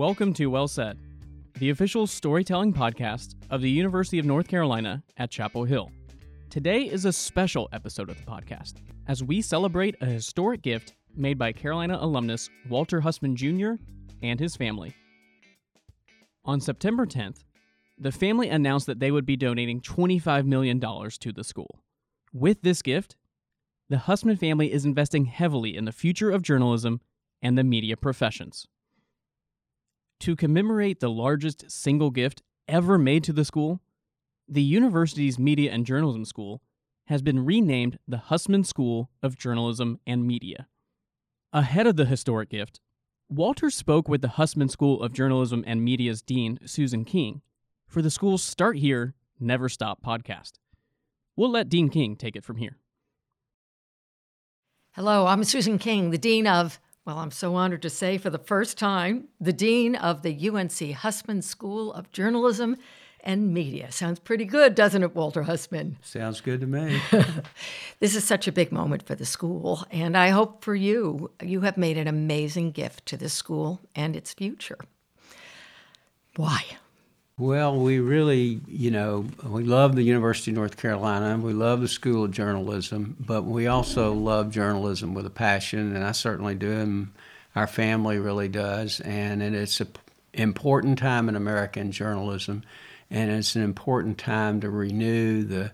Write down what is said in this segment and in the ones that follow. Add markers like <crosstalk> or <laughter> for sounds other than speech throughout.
Welcome to Well Said, the official storytelling podcast of the University of North Carolina at Chapel Hill. Today is a special episode of the podcast as we celebrate a historic gift made by Carolina alumnus Walter Hussman Jr. and his family. On September 10th, the family announced that they would be donating $25 million to the school. With this gift, the Hussman family is investing heavily in the future of journalism and the media professions. To commemorate the largest single gift ever made to the school, the university's Media and Journalism School has been renamed the Hussman School of Journalism and Media. Ahead of the historic gift, Walter spoke with the Hussman School of Journalism and Media's dean, Susan King, for the school's Start Here, Never Stop podcast. We'll let Dean King take it from here. Hello, I'm Susan King, the Dean of, well, I'm so honored to say for the first time, the Dean of the UNC Hussman School of Journalism and Media. Sounds pretty good, doesn't it, Walter Hussman? Sounds good to me. <laughs> this is such a big moment for the school, and I hope for you, you have made an amazing gift to the school and its future. Why? Well, we really, you know, we love the University of North Carolina. We love the School of Journalism, but we also love journalism with a passion, and I certainly do, and our family really does. And it's an important time in American journalism, and it's an important time to renew the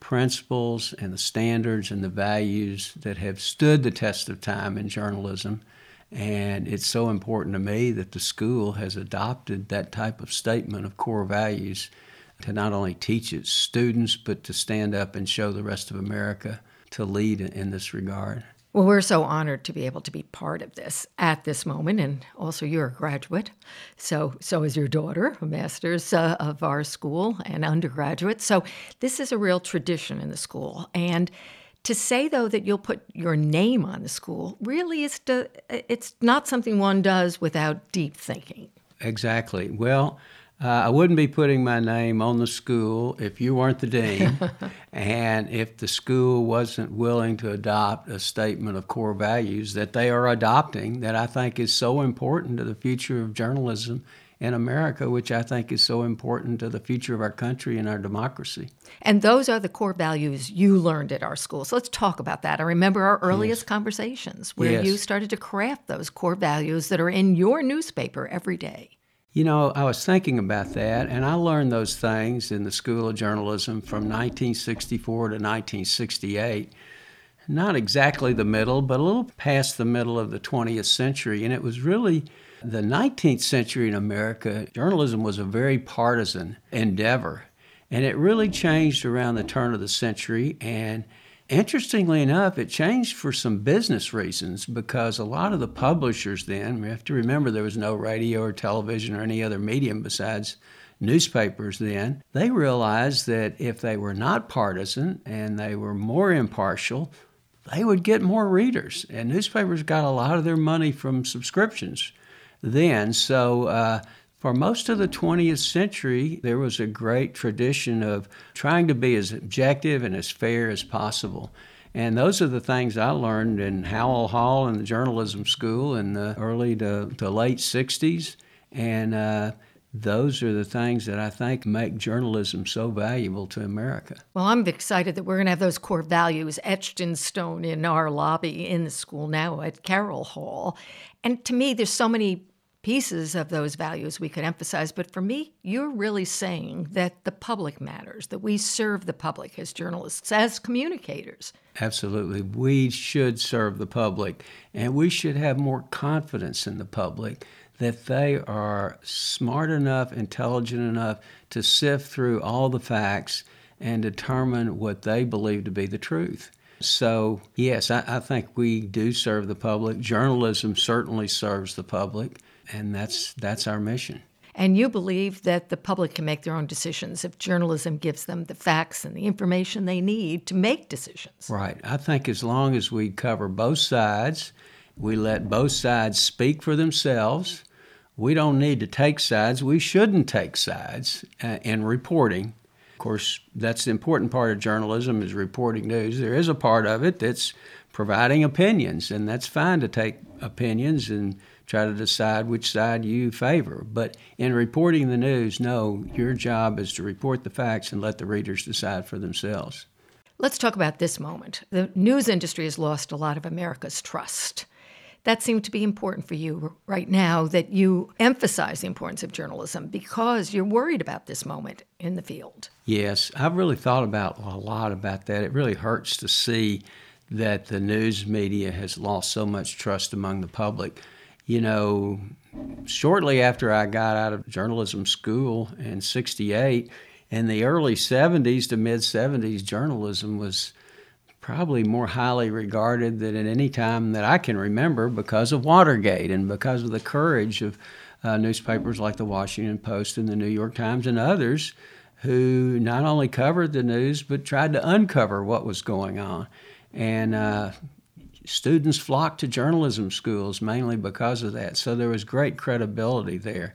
principles and the standards and the values that have stood the test of time in journalism and it's so important to me that the school has adopted that type of statement of core values to not only teach its students, but to stand up and show the rest of America to lead in this regard. Well, we're so honored to be able to be part of this at this moment, and also you're a graduate, so so is your daughter, a master's uh, of our school and undergraduate. So this is a real tradition in the school, and to say though that you'll put your name on the school really is to, it's not something one does without deep thinking. Exactly. Well, uh, I wouldn't be putting my name on the school if you weren't the dean, <laughs> and if the school wasn't willing to adopt a statement of core values that they are adopting, that I think is so important to the future of journalism in America, which I think is so important to the future of our country and our democracy. And those are the core values you learned at our school. So let's talk about that. I remember our earliest yes. conversations where yes. you started to craft those core values that are in your newspaper every day. You know, I was thinking about that, and I learned those things in the School of Journalism from 1964 to 1968. Not exactly the middle, but a little past the middle of the 20th century. And it was really the 19th century in America, journalism was a very partisan endeavor. And it really changed around the turn of the century. And interestingly enough, it changed for some business reasons because a lot of the publishers then, we have to remember there was no radio or television or any other medium besides newspapers then, they realized that if they were not partisan and they were more impartial, they would get more readers. And newspapers got a lot of their money from subscriptions then. So, uh, for most of the 20th century, there was a great tradition of trying to be as objective and as fair as possible. And those are the things I learned in Howell Hall in the journalism school in the early to, to late 60s. And uh, those are the things that I think make journalism so valuable to America. Well, I'm excited that we're going to have those core values etched in stone in our lobby in the school now at Carroll Hall. And to me, there's so many pieces of those values we could emphasize. But for me, you're really saying that the public matters, that we serve the public as journalists, as communicators. Absolutely. We should serve the public, and we should have more confidence in the public that they are smart enough, intelligent enough to sift through all the facts and determine what they believe to be the truth. So, yes, I, I think we do serve the public. Journalism certainly serves the public and that's that's our mission. And you believe that the public can make their own decisions if journalism gives them the facts and the information they need to make decisions. Right. I think as long as we cover both sides, we let both sides speak for themselves. We don't need to take sides. We shouldn't take sides uh, in reporting. Of course, that's the important part of journalism is reporting news. There is a part of it that's providing opinions, and that's fine to take opinions and try to decide which side you favor. But in reporting the news, no, your job is to report the facts and let the readers decide for themselves. Let's talk about this moment. The news industry has lost a lot of America's trust. That seemed to be important for you right now that you emphasize the importance of journalism because you're worried about this moment in the field. Yes, I've really thought about a lot about that. It really hurts to see that the news media has lost so much trust among the public. You know, shortly after I got out of journalism school in 68, in the early 70s to mid 70s, journalism was probably more highly regarded than at any time that I can remember because of Watergate and because of the courage of uh, newspapers like the Washington Post and the New York Times and others who not only covered the news but tried to uncover what was going on. And uh, students flocked to journalism schools mainly because of that. So there was great credibility there.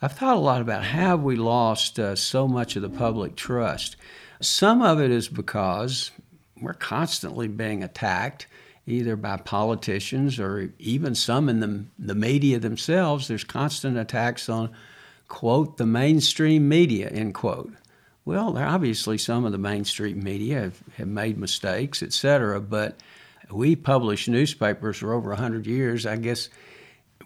I've thought a lot about how we lost uh, so much of the public trust. Some of it is because we're constantly being attacked, either by politicians or even some in the, the media themselves. There's constant attacks on, quote, the mainstream media, end quote. Well, obviously some of the mainstream media have, have made mistakes, et cetera, but we publish newspapers for over 100 years. I guess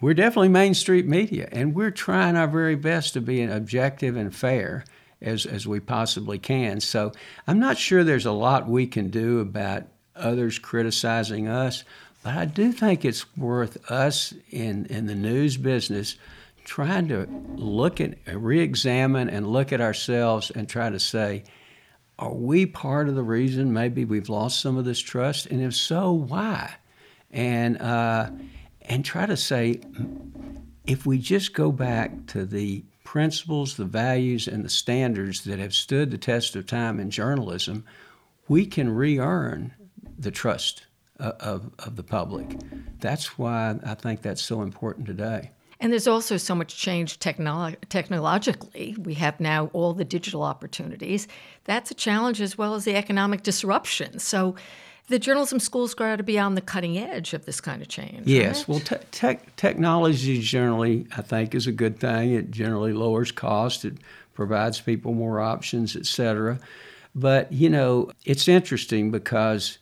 we're definitely Main Street media, and we're trying our very best to be objective and fair as, as we possibly can. So I'm not sure there's a lot we can do about others criticizing us, but I do think it's worth us in, in the news business trying to look at, re examine, and look at ourselves and try to say, are we part of the reason maybe we've lost some of this trust? And if so, why? And, uh, and try to say, if we just go back to the principles, the values, and the standards that have stood the test of time in journalism, we can re earn the trust of, of, of, the public. That's why I think that's so important today. And there's also so much change technolo- technologically. We have now all the digital opportunities. That's a challenge as well as the economic disruption. So the journalism schools got to be on the cutting edge of this kind of change. Yes, right? well, te- tech, technology generally, I think, is a good thing. It generally lowers cost. It provides people more options, et cetera. But you know, it's interesting because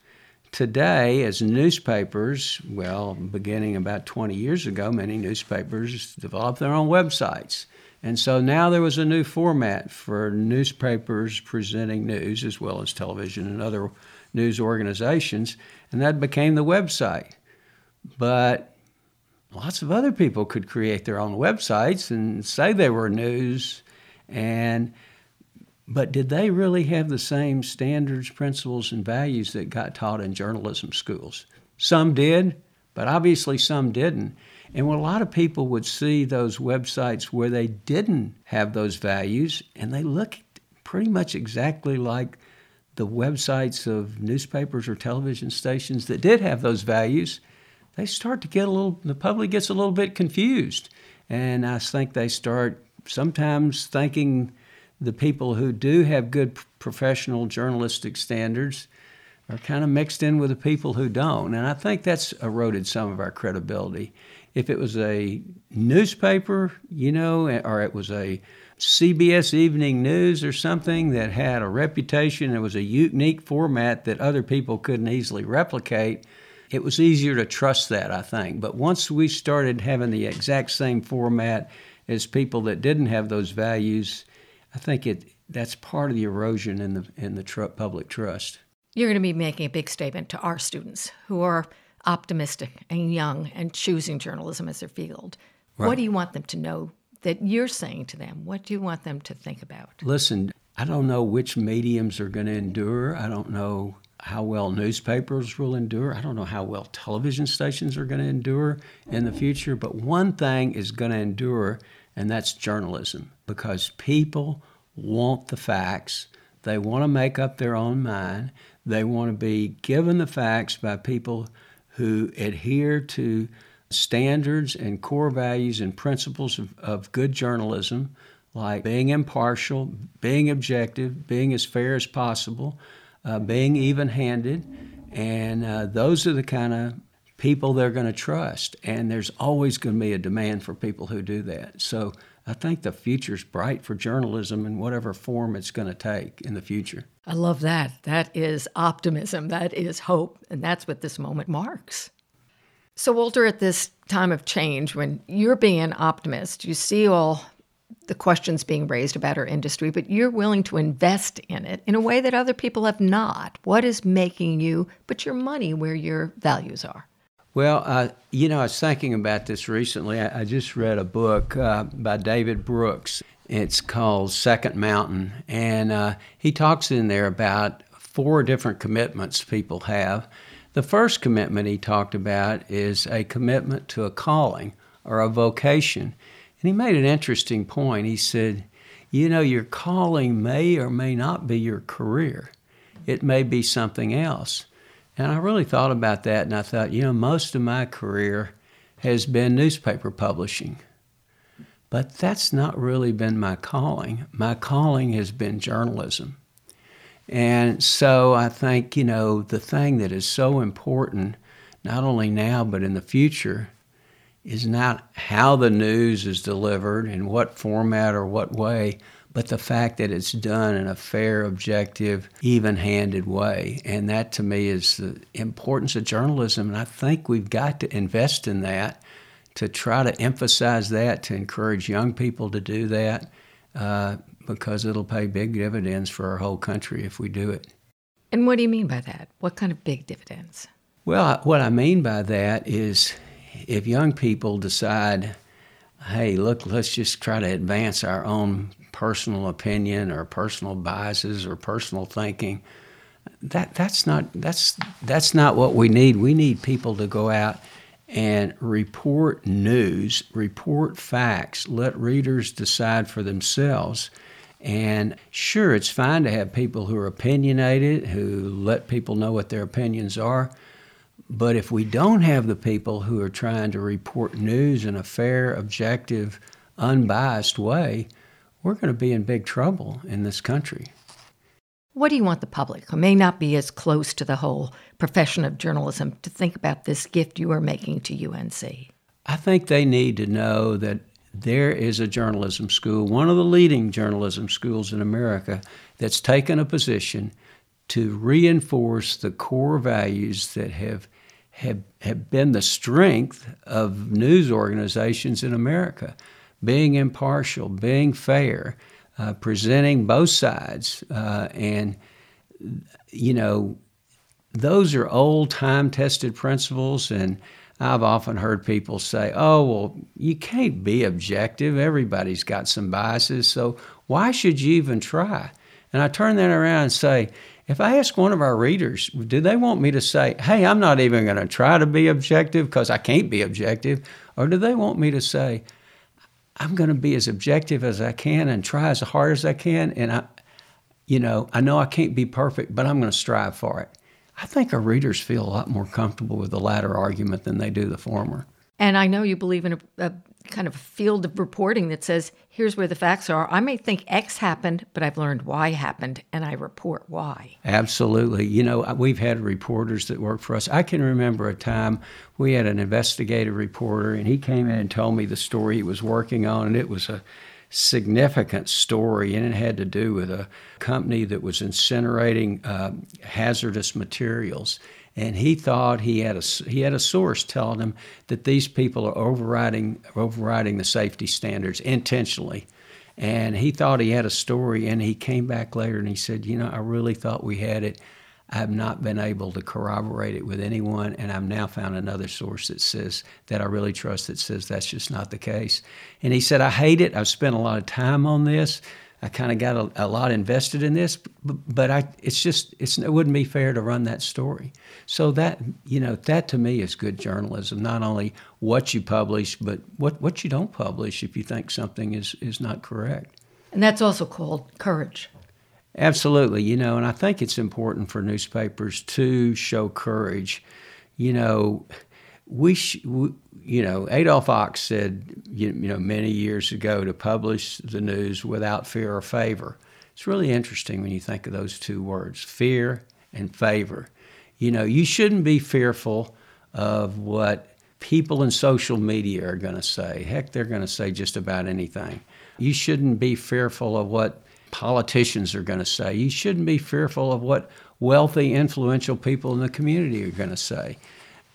today, as newspapers, well, beginning about 20 years ago, many newspapers developed their own websites. And so now there was a new format for newspapers presenting news as well as television and other news organizations, and that became the website. But lots of other people could create their own websites and say they were news and but did they really have the same standards, principles, and values that got taught in journalism schools? Some did, but obviously some didn't. And a lot of people would see those websites where they didn't have those values, and they looked pretty much exactly like the websites of newspapers or television stations that did have those values, they start to get a little, the public gets a little bit confused. And I think they start sometimes thinking the people who do have good professional journalistic standards are kind of mixed in with the people who don't. And I think that's eroded some of our credibility. If it was a newspaper, you know, eh, or it was a CBS Evening News or something that had a reputation, it was a unique format that other people couldn't easily replicate, it was easier to trust that, I think. But once we started having the exact same format as people that didn't have those values, I think it that's part of the erosion in the in the tr- public trust. You're going to be making a big statement to our students who are optimistic and young and choosing journalism as their field. Right. What do you want them to know that you're saying to them? What do you want them to think about? Listen, I don't know which mediums are going to endure. I don't know how well newspapers will endure. I don't know how well television stations are going to endure in the future. But one thing is going to endure, and that's journalism, because people want the facts. They want to make up their own mind. They want to be given the facts by people who adhere to standards and core values and principles of, of good journalism, like being impartial, being objective, being as fair as possible, uh, being even handed. And uh, those are the kind of people they're going to trust. And there's always going to be a demand for people who do that. So I think the future's bright for journalism in whatever form it's going to take in the future. I love that. That is optimism. That is hope. And that's what this moment marks. So, Walter, at this time of change, when you're being an optimist, you see all the questions being raised about our industry, but you're willing to invest in it in a way that other people have not. What is making you put your money where your values are? Well, uh, you know, I was thinking about this recently. I, I just read a book uh, by David Brooks. It's called Second Mountain. And uh, he talks in there about four different commitments people have. The first commitment he talked about is a commitment to a calling or a vocation. And he made an interesting point. He said, You know, your calling may or may not be your career, it may be something else. And I really thought about that and I thought, you know, most of my career has been newspaper publishing. But that's not really been my calling. My calling has been journalism. And so I think, you know, the thing that is so important, not only now but in the future, is not how the news is delivered, in what format or what way, but the fact that it's done in a fair, objective, even handed way. And that to me is the importance of journalism. And I think we've got to invest in that to try to emphasize that, to encourage young people to do that. Uh, because it'll pay big dividends for our whole country if we do it. And what do you mean by that? What kind of big dividends? Well, what I mean by that is if young people decide, hey, look, let's just try to advance our own personal opinion or personal biases or personal thinking, that, that's, not, that's, that's not what we need. We need people to go out and report news, report facts, let readers decide for themselves and sure, it's fine to have people who are opinionated, who let people know what their opinions are. But if we don't have the people who are trying to report news in a fair, objective, unbiased way, we're going to be in big trouble in this country. What do you want the public, who may not be as close to the whole profession of journalism, to think about this gift you are making to UNC? I think they need to know that there is a journalism school, one of the leading journalism schools in America, that's taken a position to reinforce the core values that have, have, have been the strength of news organizations in America being impartial, being fair, uh, presenting both sides. Uh, and, you know, those are old time tested principles and I've often heard people say, oh, well, you can't be objective. Everybody's got some biases, so why should you even try? And I turn that around and say, if I ask one of our readers, do they want me to say, hey, I'm not even going to try to be objective because I can't be objective? Or do they want me to say, I'm going to be as objective as I can and try as hard as I can? And I, you know, I know I can't be perfect, but I'm going to strive for it. I think our readers feel a lot more comfortable with the latter argument than they do the former. And I know you believe in a, a, kind of a field of reporting that says, here's where the facts are. I may think X happened, but I've learned Y happened, and I report Y. Absolutely. You know, we've had reporters that work for us. I can remember a time we had an investigative reporter, and he came in and told me the story he was working on, and it was a significant story, and it had to do with a company that was incinerating uh, hazardous materials. And he thought he had a he had a source telling him that these people are overriding overriding the safety standards intentionally. And he thought he had a story, and he came back later and he said, "You know, I really thought we had it. I have not been able to corroborate it with anyone, and I've now found another source that says that I really trust that says that's just not the case. And he said, I hate it. I've spent a lot of time on this. I kind of got a, a, lot invested in this, but, but I, it's just it's, it wouldn't be fair to run that story. So that you know that to me is good journalism. Not only what you publish, but what, what you don't publish if you think something is is not correct. And that's also called courage. Absolutely, you know, and I think it's important for newspapers to show courage. You know, we, sh- we you know, Adolf Ochs said, you, you know, many years ago to publish the news without fear or favor. It's really interesting when you think of those two words, fear and favor. You know, you shouldn't be fearful of what people in social media are going to say. Heck, they're going to say just about anything. You shouldn't be fearful of what politicians are going to say. You shouldn't be fearful of what wealthy, influential people in the community are going to say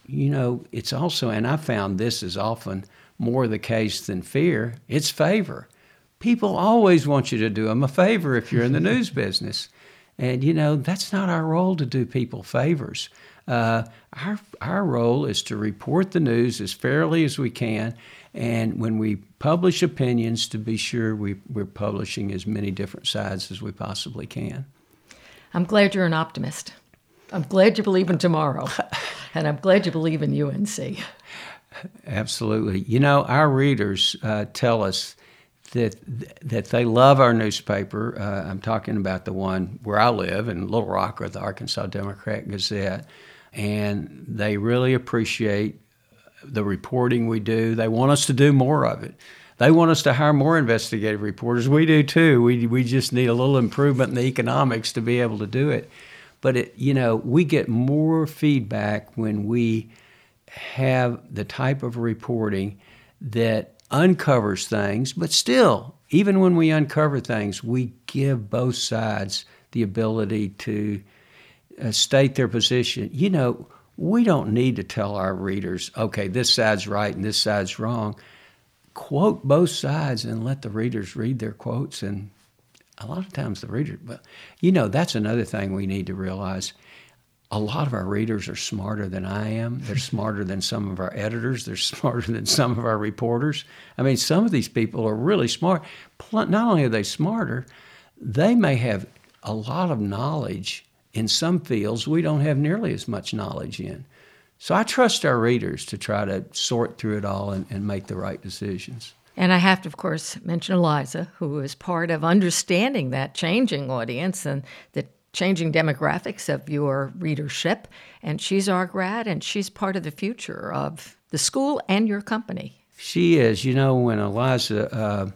you know, it's also, and I found this is often more the case than fear, it's favor. People always want you to do them a favor if you're in the <laughs> news business. And, you know, that's not our role to do people favors. Uh, our, our role is to report the news as fairly as we can. And when we publish opinions, to be sure we, we're publishing as many different sides as we possibly can. I'm glad you're an optimist. I'm glad you believe in tomorrow, <laughs> and I'm glad you believe in UNC. Absolutely. You know, our readers uh, tell us that that they love our newspaper. Uh, I'm talking about the one where I live in Little Rock, or the Arkansas Democrat Gazette, and they really appreciate the reporting we do. They want us to do more of it. They want us to hire more investigative reporters. We do too. We we just need a little improvement in the economics to be able to do it. But it, you know, we get more feedback when we have the type of reporting that uncovers things, but still, even when we uncover things, we give both sides the ability to uh, state their position. You know, we don't need to tell our readers, okay, this side's right and this side's wrong. Quote both sides and let the readers read their quotes and a lot of times the reader, but you know, that's another thing we need to realize. A lot of our readers are smarter than I am. They're <laughs> smarter than some of our editors. They're <laughs> smarter than some of our reporters. I mean, some of these people are really smart. Not only are they smarter, they may have a lot of knowledge in some fields we don't have nearly as much knowledge in. So I trust our readers to try to sort through it all and, and make the right decisions. And I have to, of course, mention Eliza, who is part of understanding that changing audience and the changing demographics of your readership. And she's our grad, and she's part of the future of the school and your company. She is. You know, when Eliza uh,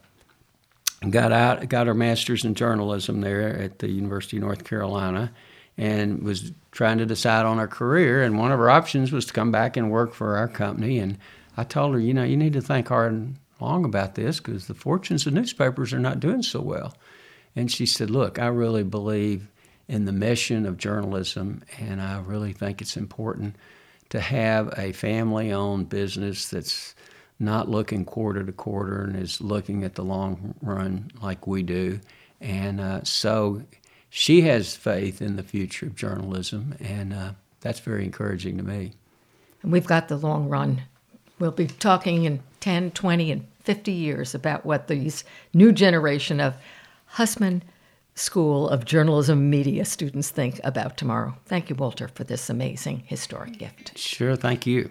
got out, got her master's in journalism there at the University of North Carolina, and was trying to decide on her career, and one of her options was to come back and work for our company. And I told her, you know, you need to think hard long about this because the fortunes of newspapers are not doing so well. And she said, Look, I really believe in the mission of journalism, and I really think it's important to have a family owned business that's not looking quarter to quarter and is looking at the long run like we do. And uh, so she has faith in the future of journalism, and uh, that's very encouraging to me. And we've got the long run. We'll be talking in 10, 20, and 50 years about what these new generation of Hussman School of Journalism Media students think about tomorrow. Thank you, Walter, for this amazing historic gift. Sure, thank you.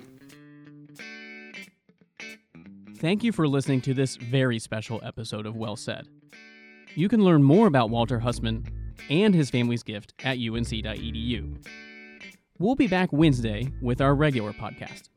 Thank you for listening to this very special episode of Well Said. You can learn more about Walter Hussman and his family's gift at unc.edu. We'll be back Wednesday with our regular podcast.